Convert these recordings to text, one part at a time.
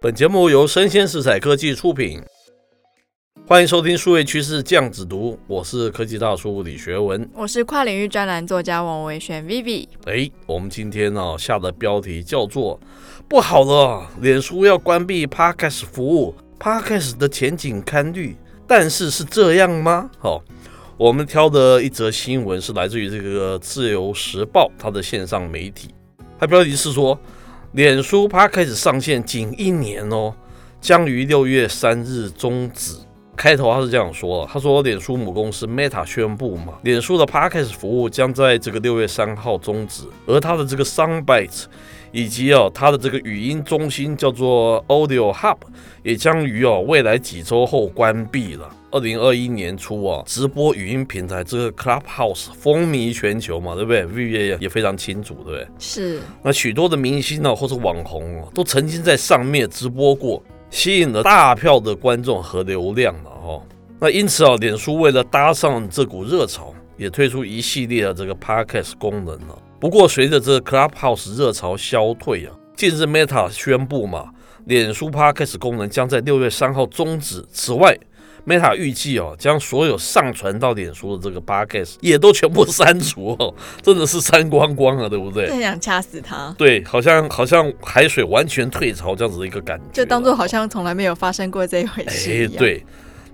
本节目由生鲜食材科技出品，欢迎收听数位趋势酱子读，我是科技大叔李学文，我是跨领域专栏作家王维轩 Vivi。哎，我们今天呢、哦、下的标题叫做“不好了，脸书要关闭 Podcast 服务，Podcast 的前景堪虑”，但是是这样吗？好、哦，我们挑的一则新闻是来自于这个自由时报，它的线上媒体，它标题是说。脸书 Podcast 上线仅一年哦，将于六月三日终止。开头他是这样说：“他说，脸书母公司 Meta 宣布嘛，脸书的 Podcast 服务将在这个六月三号终止，而他的这个 Soundbite 以及哦他的这个语音中心叫做 Audio Hub 也将于哦未来几周后关闭了。”二零二一年初啊，直播语音平台这个 Clubhouse 风靡全球嘛，对不对？Vivi 也非常清楚，对不对？是。那许多的明星呢，或是网红啊，都曾经在上面直播过，吸引了大票的观众和流量了哈。那因此啊，脸书为了搭上这股热潮，也推出一系列的这个 Podcast 功能了。不过，随着这个 Clubhouse 热潮消退啊，近日 Meta 宣布嘛，脸书 Podcast 功能将在六月三号终止。此外，Meta 预计哦，将所有上传到脸书的这个 Podcast 也都全部删除哦，真的是删光光了，对不对？真想掐死他。对，好像好像海水完全退潮这样子的一个感觉，就当做好像从来没有发生过这一回事一样。哎，对。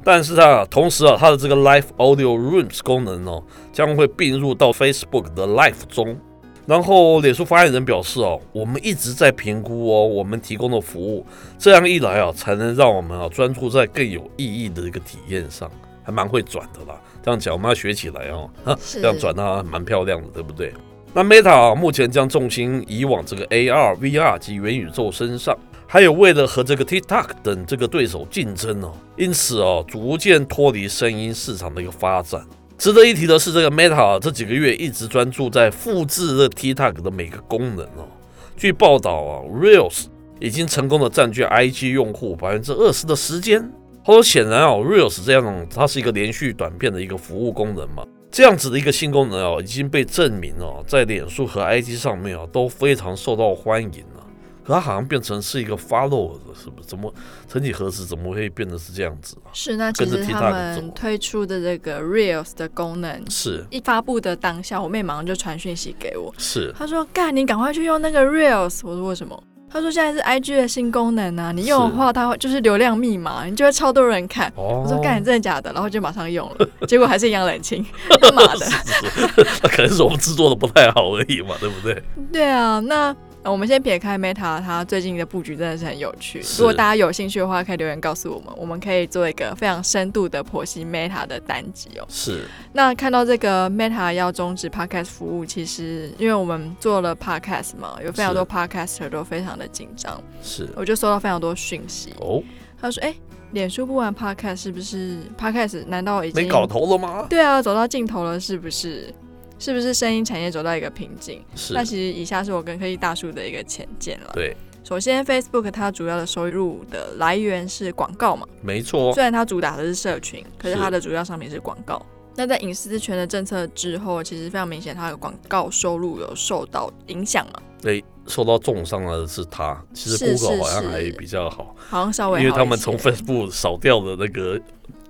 但是啊，同时啊，它的这个 Live Audio Rooms 功能哦，将会并入到 Facebook 的 Live 中。然后，脸书发言人表示：“哦，我们一直在评估哦，我们提供的服务，这样一来啊，才能让我们啊专注在更有意义的一个体验上，还蛮会转的啦。这样讲，我们要学起来哦，哈，这样转啊，蛮漂亮的，对不对？那 Meta 啊，目前将重心移往这个 AR、VR 及元宇宙身上，还有为了和这个 TikTok 等这个对手竞争哦，因此哦，逐渐脱离声音市场的一个发展。”值得一提的是，这个 Meta 这几个月一直专注在复制这 TikTok 的每个功能哦。据报道啊，Reels 已经成功的占据 IG 用户百分之二十的时间。他说，显然啊，Reels 这样它是一个连续短片的一个服务功能嘛，这样子的一个新功能哦，已经被证明哦，在脸书和 IG 上面啊都非常受到欢迎。可它好像变成是一个 follow 的，是不是？怎么曾几何时怎么会变得是这样子？是，那其实他们推出的这个 Reels 的功能，是一发布的当下，我妹马上就传讯息给我，是她说：“干，你赶快去用那个 Reels。”我说：“为什么？”他说：“现在是 IG 的新功能啊，你用的话，它会就是流量密码，你就会超多人看。哦”我说：“干，你真的假的？”然后就马上用了，结果还是一样冷清，干嘛的？那可能是我们制作的不太好而已嘛，对不对？对啊，那。我们先撇开 Meta，它最近的布局真的是很有趣。如果大家有兴趣的话，可以留言告诉我们，我们可以做一个非常深度的剖析 Meta 的单集哦。是。那看到这个 Meta 要终止 Podcast 服务，其实因为我们做了 Podcast 嘛，有非常多 Podcaster 都非常的紧张。是。我就收到非常多讯息。哦。他说：“哎，脸书不玩 Podcast 是不是？Podcast 难道已经没搞头了吗？对啊，走到尽头了是不是？”是不是声音产业走到一个瓶颈？是。那其实以下是我跟科技大叔的一个浅见了。对。首先，Facebook 它主要的收入的来源是广告嘛？没错。虽然它主打的是社群，可是它的主要商品是广告。那在隐私权的政策之后，其实非常明显，它的广告收入有受到影响嘛？对，受到重伤的是它。其实 Google 好像还比较好，好像稍微因为他们从 Facebook 扫掉的那个。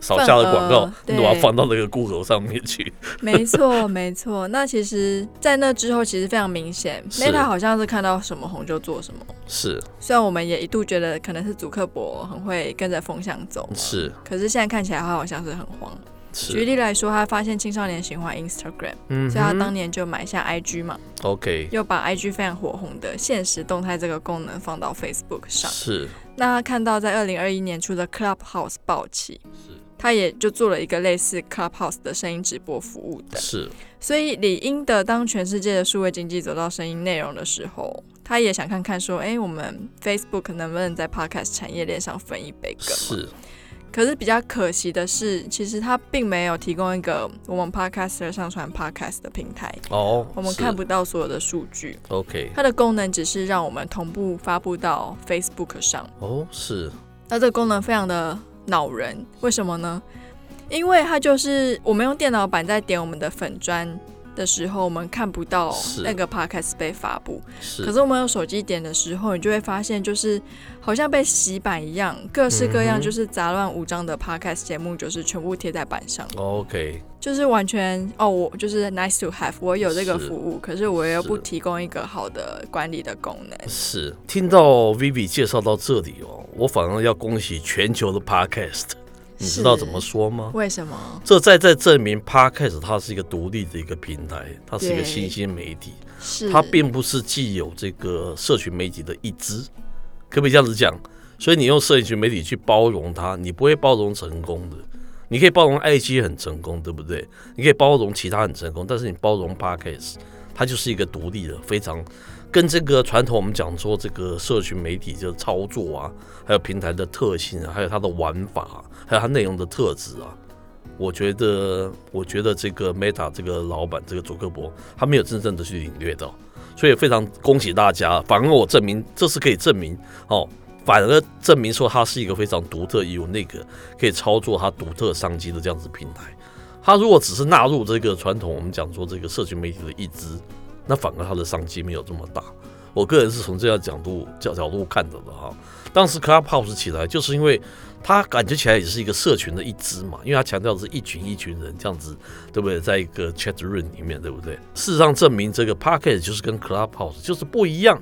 少下的广告，你把它放到那个 Google 上面去。没错，没错。那其实，在那之后，其实非常明显，Meta 好像是看到什么红就做什么。是。虽然我们也一度觉得可能是祖克伯很会跟着风向走，是。可是现在看起来，他好像是很慌。举例来说，他发现青少年喜欢 Instagram，嗯，所以他当年就买下 IG 嘛。OK。又把 IG 非常火红的现实动态这个功能放到 Facebook 上。是。那他看到在二零二一年初的 Clubhouse 爆起。是。他也就做了一个类似 Clubhouse 的声音直播服务的，是，所以理应的，当全世界的数位经济走到声音内容的时候，他也想看看说，哎，我们 Facebook 能不能在 Podcast 产业链上分一杯羹？是。可是比较可惜的是，其实他并没有提供一个我们 Podcaster 上传 Podcast 的平台。哦，我们看不到所有的数据。OK。它的功能只是让我们同步发布到 Facebook 上。哦，是。那这个功能非常的。恼人，为什么呢？因为它就是我们用电脑板在点我们的粉砖的时候，我们看不到那个 podcast 被发布。是。可是我们用手机点的时候，你就会发现，就是好像被洗版一样，各式各样就是杂乱无章的 podcast 节目，就是全部贴在板上。OK。就是完全哦，我就是 nice to have，我有这个服务，是可是我又不提供一个好的管理的功能。是。听到 Vivi 介绍到这里哦，我反而要恭喜全球的 podcast。你知道怎么说吗？为什么？这在在证明 Podcast 它是一个独立的一个平台，它是一个新兴媒体，是它并不是既有这个社群媒体的一支，可不可以这样子讲？所以你用社群媒体去包容它，你不会包容成功的。你可以包容 IG 很成功，对不对？你可以包容其他很成功，但是你包容 Podcast，它就是一个独立的，非常。跟这个传统，我们讲说这个社群媒体的操作啊，还有平台的特性啊，还有它的玩法啊，还有它内容的特质啊，我觉得，我觉得这个 Meta 这个老板这个祖克伯，他没有真正的去领略到，所以非常恭喜大家。反而我证明，这是可以证明哦，反而证明说它是一个非常独特，有那个可以操作它独特商机的这样子平台。它如果只是纳入这个传统，我们讲说这个社群媒体的一支。那反而它的商机没有这么大，我个人是从这样角度角角度看的的哈。当时 Clubhouse 起来，就是因为它感觉起来也是一个社群的一支嘛，因为它强调的是一群一群人这样子，对不对？在一个 chat room 里面，对不对？事实上证明这个 Podcast 就是跟 Clubhouse 就是不一样。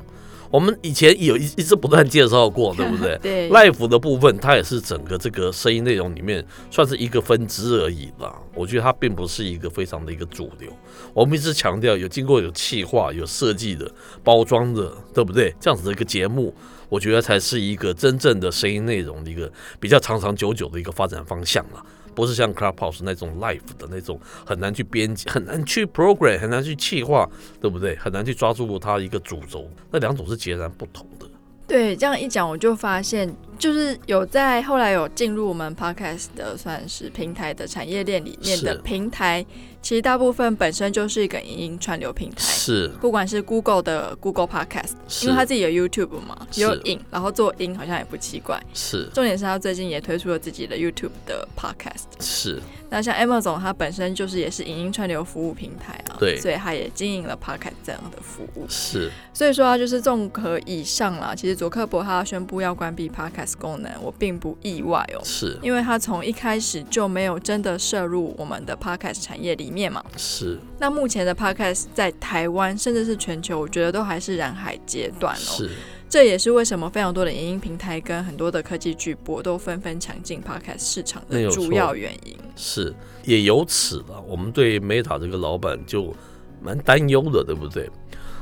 我们以前有一一直不断介绍过，对不对？对。Live 的部分，它也是整个这个声音内容里面算是一个分支而已啦。我觉得它并不是一个非常的一个主流。我们一直强调有经过有企划、有设计的包装的，对不对？这样子的一个节目，我觉得才是一个真正的声音内容的一个比较长长久久的一个发展方向了。不是像 Clapos 那种 life 的那种很难去编辑、很难去 program、很难去企划，对不对？很难去抓住它一个主轴，那两种是截然不同的。对，这样一讲，我就发现，就是有在后来有进入我们 podcast 的算是平台的产业链里面的平台。其实大部分本身就是一个影音串流平台，是，不管是 Google 的 Google Podcast，因为他自己有 YouTube 嘛，有影，然后做音好像也不奇怪。是，重点是他最近也推出了自己的 YouTube 的 Podcast。是，那像 Amazon 它本身就是也是影音串流服务平台啊，对，所以他也经营了 Podcast 这样的服务。是，所以说啊，就是综合以上啦，其实佐克伯他宣布要关闭 Podcast 功能，我并不意外哦，是因为他从一开始就没有真的涉入我们的 Podcast 产业里。面嘛是，那目前的 Podcast 在台湾甚至是全球，我觉得都还是蓝海阶段哦。是，这也是为什么非常多的影音平台跟很多的科技巨擘都纷纷抢进 Podcast 市场的主要原因。是，也由此了，我们对 Meta 这个老板就蛮担忧的，对不对？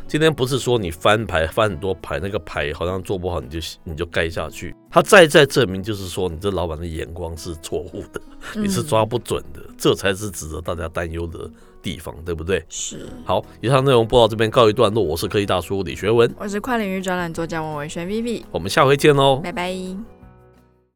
今天不是说你翻牌翻很多牌，那个牌好像做不好，你就你就盖下去。他再再证明，就是说你这老板的眼光是错误的，你是抓不准的，嗯、这才是值得大家担忧的地方，对不对？是。好，以上内容播到这边告一段落。我是科技大叔李学文，我是跨领域专栏作家王文轩 Vivi，我们下回见喽，拜拜。